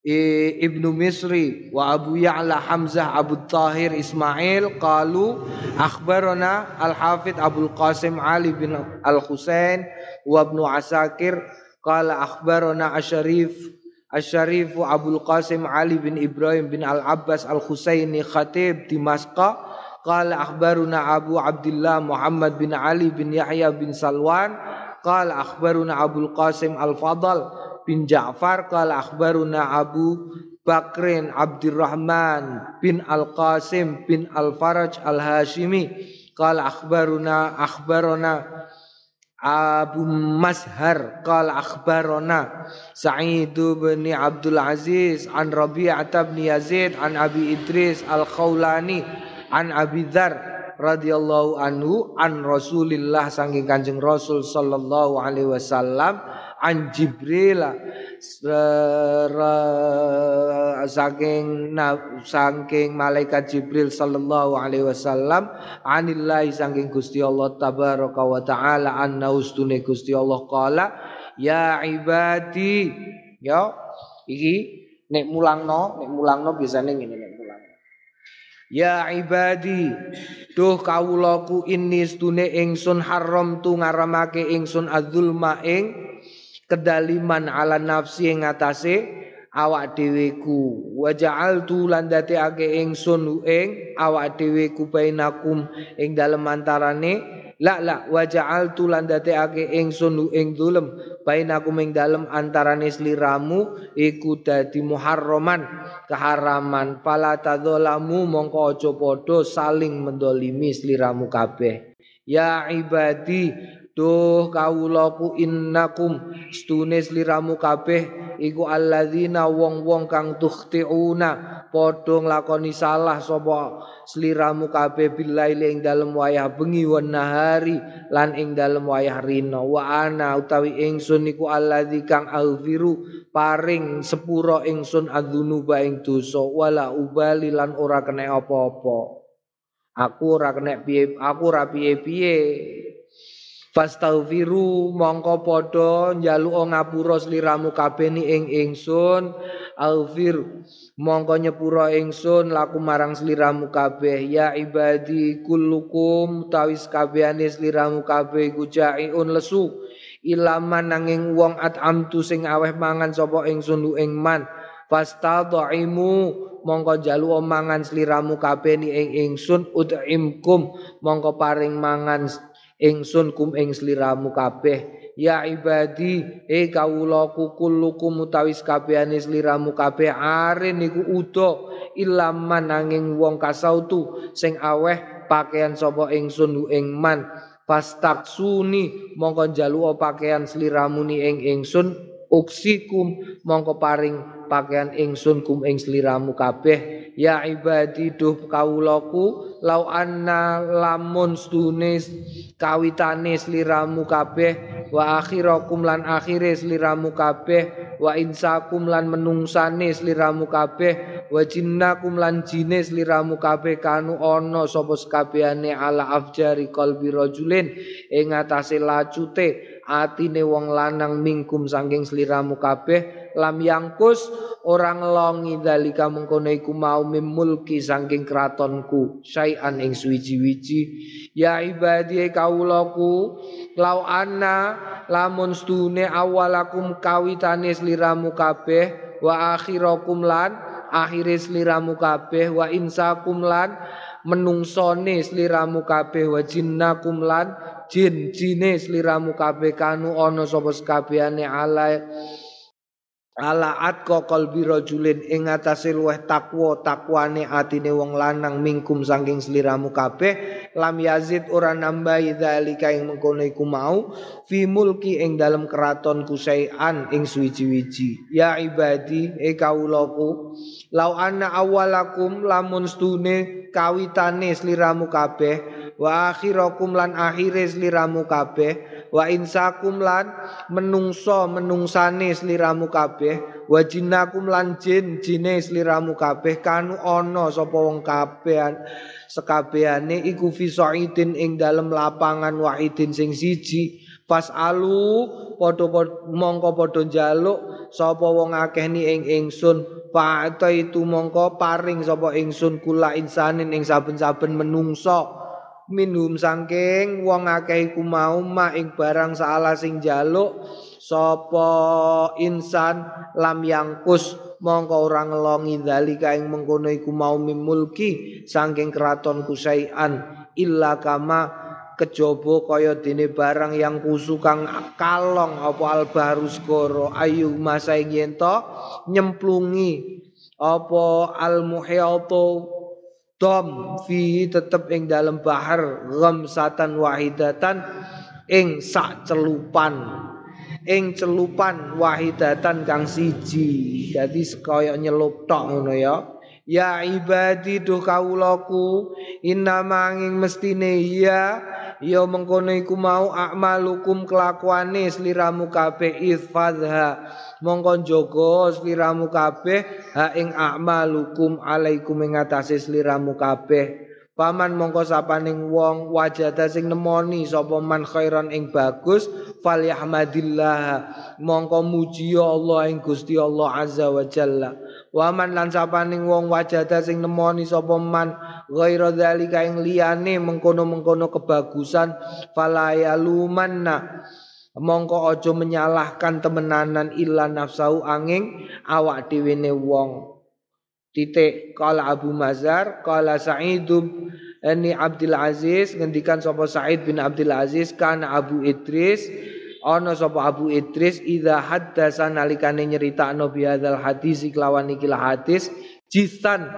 Ibnu Misri wa Abu Ya'la Hamzah Abu Tahir Ismail qalu akhbarana Al-Hafidh Abdul Qasim Ali bin Al-Husain wa Ibnu Asakir Qala akhbarana Asyarif Asyarif Abdul Qasim Ali bin Ibrahim bin Al-Abbas Al-Husaini Khatib Dimasqa Qala akhbaruna Abu Abdullah Muhammad bin Ali bin Yahya bin Salwan. Qala akhbaruna Abdul Qasim Al-Fadal bin Ja'far. Qala akhbaruna Abu Bakrin Abdurrahman bin Al-Qasim bin Al-Faraj Al-Hashimi. Qala akhbaruna akhbaruna Abu Mashar qal akhbarana Sa'id bin Abdul Aziz an Rabi'ah bin Yazid an Abi Idris Al-Khawlani an Abi Dzar radhiyallahu anhu an Rasulillah saking Kanjeng Rasul sallallahu alaihi wasallam an Jibril saking saking malaikat Jibril sallallahu alaihi wasallam anillahi saking Gusti Allah tabaraka wa taala anna ustune Gusti Allah qala ya ibadi ya iki nek mulangno nek mulangno biasane ngene nek mulang Ya ibadi duh kawulaku inni stune ingsun haram tu ngaramake ingsun adzulma ing kedaliman ala nafsi ing atase awak dheweku. Wa ja'altu lan dadekake ingsun ing awak dheweku bainakum ing dalem antarane. La la wa ja'altu lan dadekake ingsun ing dulem bainakum ing dalem antarane sliramu iku dadi muharraman keharaman. Fala tadzalamu mongko aja padha saling mendolimi sliramu kabeh. Ya ibadi Duh kawulaku innakum. Stunis liramu kabeh iku alladzina wong-wong kang tukhtiuna padha nglakoni salah sapa sliramu kabeh billaili ing dalem wayah bengi wan nahari lan ing dalem wayah rina. Wa ana utawi ingsun iku alladzi kang alfiru paring sepuro ingsun adzunuba ing dosa. Wala ubali lan ora kena apa-apa. Aku ora kena piye aku ora piye-piye. Fastaghfiru mongko padha njaluk ngapura sliramu kabeh ni ing ingsun. Alfir mongko nyepura ingsun laku marang sliramu kabeh. Ya ibadi kullukum tawis kabehane sliramu kabeh iku jaiun lesu. Ilaman nanging wong atamtu sing aweh mangan sapa ingsun lu ing man. Fastadhimu mongko jalu mangan sliramu kabeh ni ing ingsun. Ud'imkum mongko paring mangan ingsun kum ing sliramu kabeh. Ya ibadi e kawulaku kullukum mutawis kabehane sliramu kabeh are niku udo ilaman nanging wong kasautu sing aweh pakaian sapa ingsun ing man. Fastaksuni mongko njaluk pakaian sliramu ni ing ingsun uksikum mongko paring pakaian ingsun kum ing sliramu kabeh. Ya ibadi duh kawulaku lau anna lamun stune kawitane sliramu kabeh wa akhirakum lan akhire sliramu kabeh wa insakum lan menungsane sliramu kabeh wa jinnakum lan jine sliramu kabeh kanu ana sapa sekabehane ala afjari qalbi rajulin ing atase lacute atine wong lanang mingkum saking sliramu kabeh lam yangkus orang longi dalika mengkono iku mau mimulki saking kratonku syai'an ing suwiji-wiji. Ya ibadi kaulaku lau anna lamun stune awalakum kawitane sliramu kabeh wa akhirakum lan akhire sliramu kabeh wa insakum lan menungsone sliramu kabeh wa jinnakum lan jin jine sliramu kabeh kanu ana sapa sekabehane alai Alaat ko qalbi rajulin ing atase luweh takwa takwane atine wong lanang mingkum saking sliramu kabeh lam yazid ora nambahi dzalika ing mengkono iku mau fi mulki ing dalem keraton kusaian ing suwiji-wiji ya ibadi e kaulaku lau anna awalakum lamun stune kawitane sliramu kabeh wa akhirakum lan akhire sliramu kabeh. Wa insakum lan menungso menungsane sliramu kabeh. Wa jinnakum lan jin jine sliramu kabeh. Kanu ana sapa wong kabeh sekabehane iku fi saidin ing dalem lapangan wahidin sing siji. Pas alu padha mongko padha njaluk sapa wong akeh ni ing ingsun. Fa'ata itu mongko paring sapa ingsun kula insanin ing saben-saben menungso minhum sangking wong akeh iku mau ma ing barang salah sing jaluk sapa insan lam yangkus mongko ora ngelongi dalika ing mengkono iku mau mimulki saking keraton kusaian illa kama kejaba kaya dene barang yang kusu kang kalong apa albarus koro ayu masa ing nyemplungi apa al dom fi tetep ing dalam bahar ghamsatan wahidatan ing sak celupan. Ing celupan wahidatan kang siji. Dadi kaya nyelup tok ngono ya. Ya ibadi duh kawulaku inna manging mestine ya ya mengkono iku mau akmalukum kelakuane sliramu kabeh ifadha mongko jaga sliramu kabeh ha ing a'malukum alaikum ing atase sliramu kabeh. Paman mongko sapaning wong wajada sing nemoni sapa man khairan ing bagus falyahmadillah mongko muji Allah ing Gusti Allah azza wa jalla. Waman lan sapaning wong wajada sing nemoni sapa man ghaira dzalika ing liyane mengkono-mengkono kebagusan falayalumanna mongko aja menyalahkan temenanan illa nafsau angin awak dhewe wong. Titik kala Abu Mazar kala Sa'idum ini Abdul Aziz ngendikan sapa Sa'id bin Abdul Aziz kan Abu Idris ana sapa Abu Idris idza haddasa nalikane nyeritakno biadzal hadis kelawan iki hadis jisan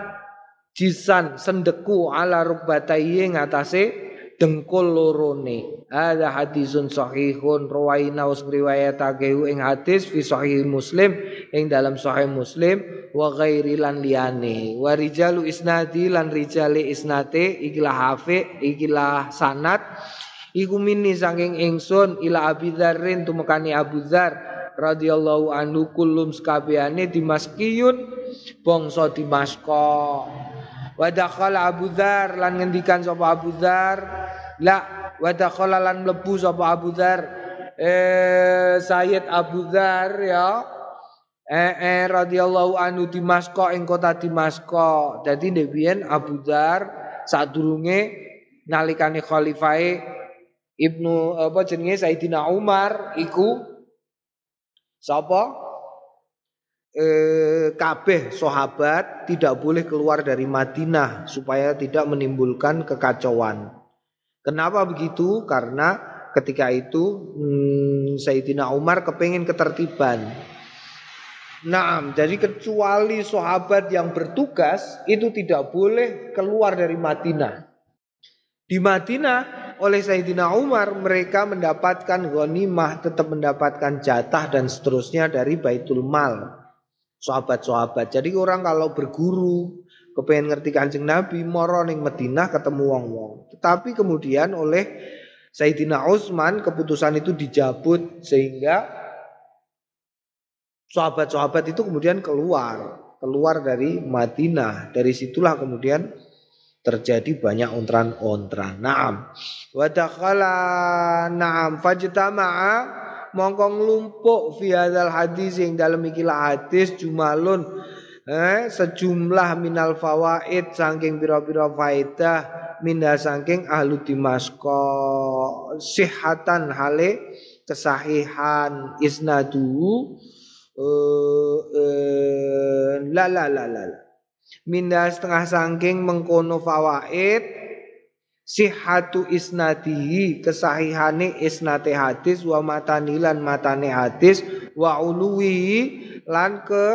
jisan sendeku ala rukbatayhi ngatasé dengkul lorone ada hadisun sahihun rawaina us riwayatake ing hadis fi sahih muslim ing dalam sahih muslim wa ghairi lan liyane. Wa rijalu isnadi lan rijali isnate ikilah hafi ikilah sanat iku minni saking ingsun ila Abi Dzarrin tumekani Abu Dzar radhiyallahu anhu kullum sakabehane dimaskiyun bangsa Dimasko. Wa dakhala Abu Dzar lan ngendikan sapa Abu Dzar, la wa dakhala lan mlebu sapa Abu Dzar eh Sayyid Abu Dzar ya eh, eh radhiyallahu anhu di Masko ing kota Dimasko. Dadi ndek Abu Dzar sadurunge nalikane khalifahe Ibnu apa jenenge Sayyidina Umar iku sapa? Eh, kabeh sahabat tidak boleh keluar dari Madinah supaya tidak menimbulkan kekacauan. Kenapa begitu? Karena ketika itu hmm, Sayyidina Umar kepengen ketertiban. Nah, jadi kecuali sahabat yang bertugas itu tidak boleh keluar dari Madinah. Di Madinah oleh Sayyidina Umar mereka mendapatkan ghanimah, tetap mendapatkan jatah dan seterusnya dari Baitul Mal. Sahabat-sahabat. Jadi orang kalau berguru kepengen ngerti Kanjeng Nabi moro ning Madinah ketemu wong-wong. Tetapi kemudian oleh Sayyidina Utsman keputusan itu dijabut sehingga sahabat-sahabat itu kemudian keluar, keluar dari Madinah. Dari situlah kemudian terjadi banyak ontran-ontran. Naam. Wa dakhala naam fajtama'a mongko nglumpuk fi hadzal hadis yang dalam ikilah hadis jumalun eh, sejumlah minal fawaid saking pira-pira faedah minda saking ahlu dimasko. Sihatan hale kesahihan isnadu uh, uh, la la la la minda setengah sangking mengkono fawaid sihatu isnadihi kesahihane isnate hadis wa matanilan matane hadis wa uluwi lan ke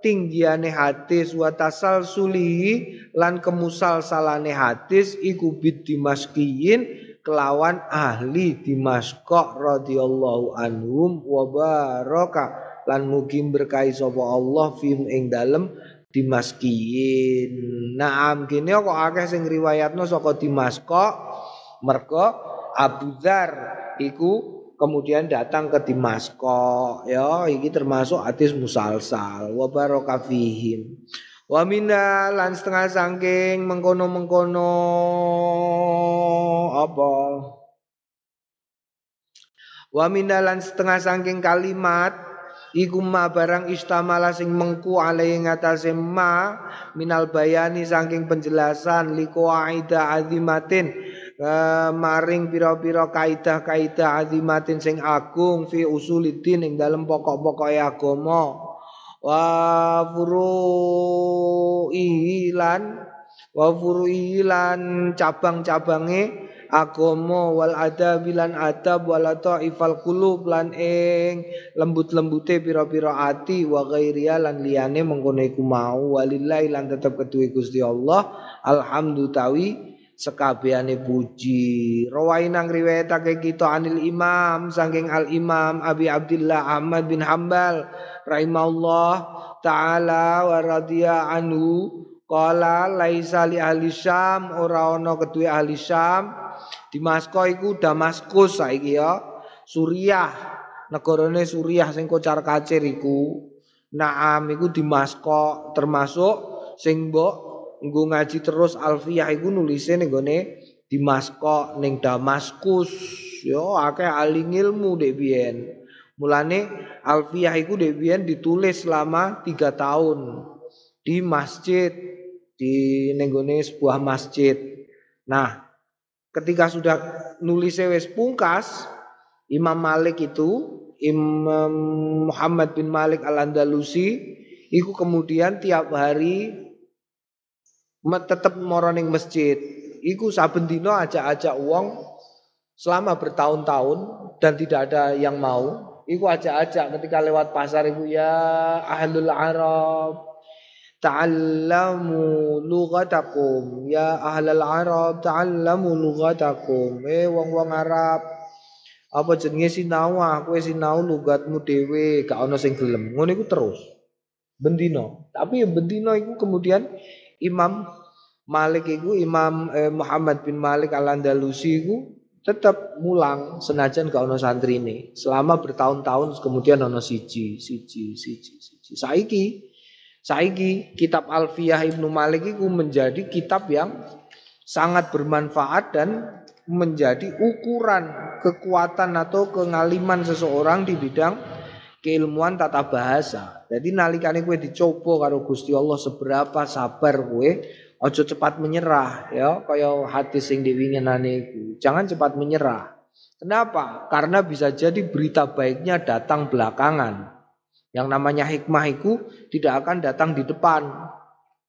tinggiane hadis wa tasal sulihi lan kemusal salane hadis iku bid dimaskiyin kelawan ahli dimaskok radhiyallahu anhum wa baraka lan mugi berkahi sapa Allah fim ing dalem Dimaskiyin. Naam kene kok akeh sing riwayatno saka Dimasko mergo Abu Dzar iku kemudian datang ke Dimasko ya iki termasuk hadis musalsal wa baraka fihim. Wa minna lan setengah sangking mengkono-mengkono apa? Wa minna lan setengah sangking kalimat iku ma barang istamala sing mengku alai ngatasé ma minal bayani saking penjelasan liko aida azimatin uh, maring pira-pira kaidah-kaidah azimatin sing agung fi usuliddin ing dalem pokok-pokok agama. Wa furu'i lan wa furu'i lan cabang-cabange agama. Wal adab lan adab wal ifal qulub lan ing lembut-lembute pira-pira ati wa ghairia lan liyane mengkono iku mau. Walillahi lan tetep keduwe Gusti Allah. Alhamdulillah. tawi sekabehane puji rawainang riwayatake kita anil imam saking al imam Abi Abdullah Ahmad bin Hambal rahimahullah taala wa radhiya anhu Kala laisa li ahli Syam ora ana kedue ahli Syam Dimasko iku Damaskus saiki ya. Suriah, negarane Suriah sing kocar kacir iku. Naam iku Dimasko termasuk sing mbok nggo ngaji terus Alfiyah iku nulise ning gone Dimasko ning Damaskus. Yo akeh aling ilmu dek biyen. Mulane Alfiyah iku dek biyen ditulis selama tiga tahun di masjid di nenggone sebuah masjid. Nah, ketika sudah nulis wis pungkas Imam Malik itu Imam Muhammad bin Malik Al-Andalusi itu kemudian tiap hari tetap moroning masjid. Iku saben dino ajak-ajak uang selama bertahun-tahun dan tidak ada yang mau. Iku ajak-ajak ketika lewat pasar iku ya ahlul Arab ta'allamu lughatakum. Ya ahlal arab ta'allamu lughatakum. Eh wong-wong Arab apa jenenge sinau? Kowe sinau lugatmu dhewe gak ana sing gelem. Ngono iku terus. Bendino tapi bendino iku kemudian Imam Malik iku Imam eh, Muhammad bin Malik Al-Andalusi iku tetap mulang senajan gak ono santri ini selama bertahun-tahun kemudian ono siji siji siji siji saiki Saiki kitab Alfiyah Ibnu Malik itu menjadi kitab yang sangat bermanfaat dan menjadi ukuran kekuatan atau kengaliman seseorang di bidang keilmuan tata bahasa. Jadi nalikane kue dicoba karo Gusti Allah seberapa sabar kue, ojo cepat menyerah ya, kaya hati sing diwinginane iku. Jangan cepat menyerah. Kenapa? Karena bisa jadi berita baiknya datang belakangan. Yang namanya hikmah itu tidak akan datang di depan.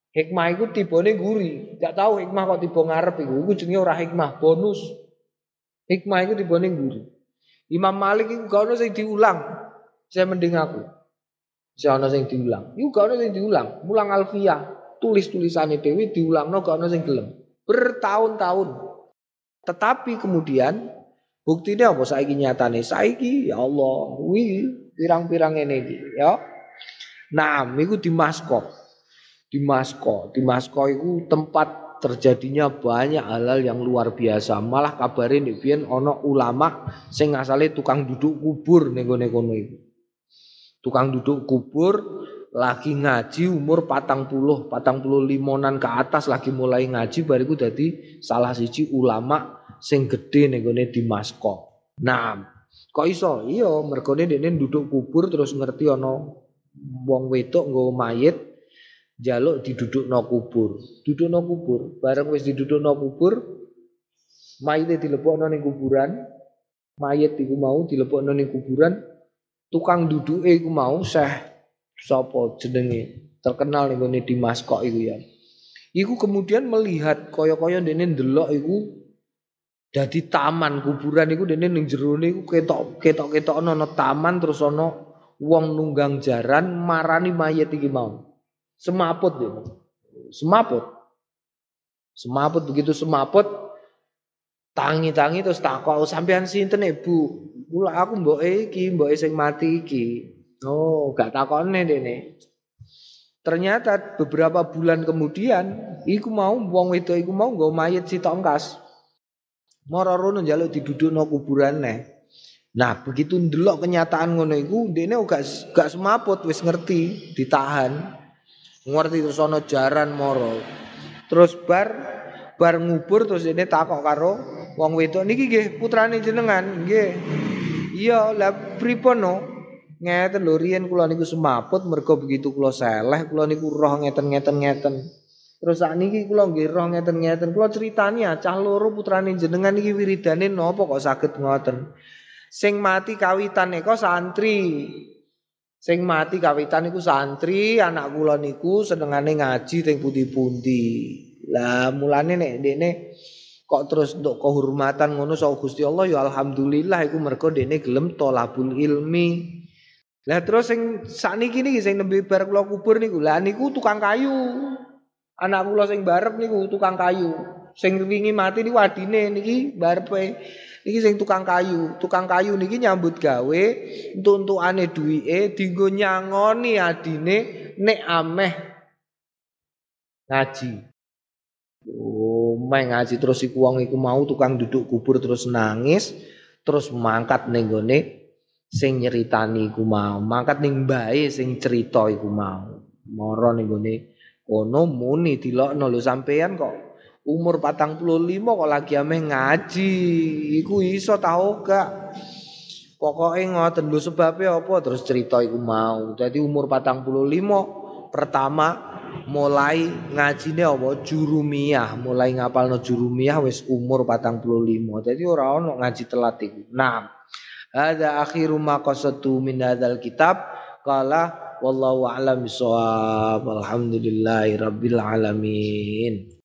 Hikmah itu tibone guri. Tidak tahu hikmah kok tiba ngarep itu. Itu jenenge ora hikmah, bonus. Hikmah itu tibone guri. Imam Malik itu gak ada yang diulang. Saya mending aku. Saya ada yang diulang. Itu gak ada yang diulang. Mulang alfiah. Tulis tulisannya Dewi diulang. No gak ada yang gelem. Bertahun-tahun. Tetapi kemudian Buktinya apa saiki nyatane? Saiki ya Allah, wi pirang-pirang ini ya. Nah, iku di Masko. Di Masko, di Masko itu tempat terjadinya banyak hal-hal yang luar biasa. Malah kabarin nih biyen ana ulama sing asale tukang duduk kubur ning kono iku. Tukang duduk kubur lagi ngaji umur patang puluh, patang puluh limonan ke atas lagi mulai ngaji bariku jadi salah siji ulama sing gede gone Dimasko. Nah, kok iso? Iya, mergone dene duduk kubur terus ngerti ana wong wedok nggo mayit jaluk didudukno kubur. Dudukno kubur, bareng wis didudukno kubur, mayite dilebokno ning kuburan, mayit iku mau dilebokno ning kuburan, tukang duduke iku mau Syekh sapa jenenge terkenal ning gone Dimasko iku ya. Iku kemudian melihat kaya-kaya dene ndelok iku jadi taman kuburan itu dene ning jero niku ketok ketok-ketok ana taman terus ana wong nunggang jaran marani mayat iki mau. Semaput dia. Semaput. Semaput begitu semaput tangi-tangi terus takok sampean sinten Ibu? Kula aku mboke iki, mboke sing mati iki. Oh, gak takone dene. Ternyata beberapa bulan kemudian iku mau wong wedok iku mau nggo mayit si tongkas. Moro rono njaluk didudukno kuburane. Nah, begitu ndelok kenyataan ngono iku, dene gak gak semaput wis ngerti, ditahan. Ngerti terus jaran moro. Terus bar bar ngubur terus dene takok karo wong wedok niki nggih putrane jenengan, nggih. Iya, lah pripun no? Ngeten lho riyen kula niku semaput mergo begitu kula seleh kula niku roh ngeten-ngeten ngeten. Terus saat ini kula nggih roh ngeten-ngeten. Kula critani ah, cah loro putrane jenengan iki wiridane napa kok saged ngoten. Sing mati kawitan kok santri. Sing mati kawitan iku santri, anak kula niku senengane ngaji teng pundi-pundi. Lah mulane nek dene kok terus untuk kehormatan ngono sok Gusti Allah ya alhamdulillah iku mergo dene gelem tolabul ilmi. Lah terus sing sakniki niki sing nembe bar kula kubur niku, lah niku tukang kayu. Anak kula sing barep niku tukang kayu. Sing wingi mati niku adine niki barepe. Niki sing tukang kayu. Tukang kayu niki nyambut gawe entuk-entukane duwike dienggo nyangoni adine nek ameh ngaji. Oh, meh ngaji terus iku wong iku mau tukang duduk kubur terus nangis, terus mangkat ning sing nyeritani iku mau, mangkat ning mbae sing cerita iku mau. Moro ning gone Ono muni dilokno lho sampean kok umur patang puluh lima kok lagi ame ngaji. Iku iso tau gak? Pokoknya ngoten lho sebabnya apa terus cerita iku mau. Jadi umur patang puluh lima pertama mulai ngajine apa jurumiyah, mulai ngapalno jurumiyah wis umur patang puluh lima. Jadi ora ono ngaji telat iku. Nah, ada akhiru ma qasatu min hadzal kitab. Qala wallahu a'lam bishawab alhamdulillahi rabbil alamin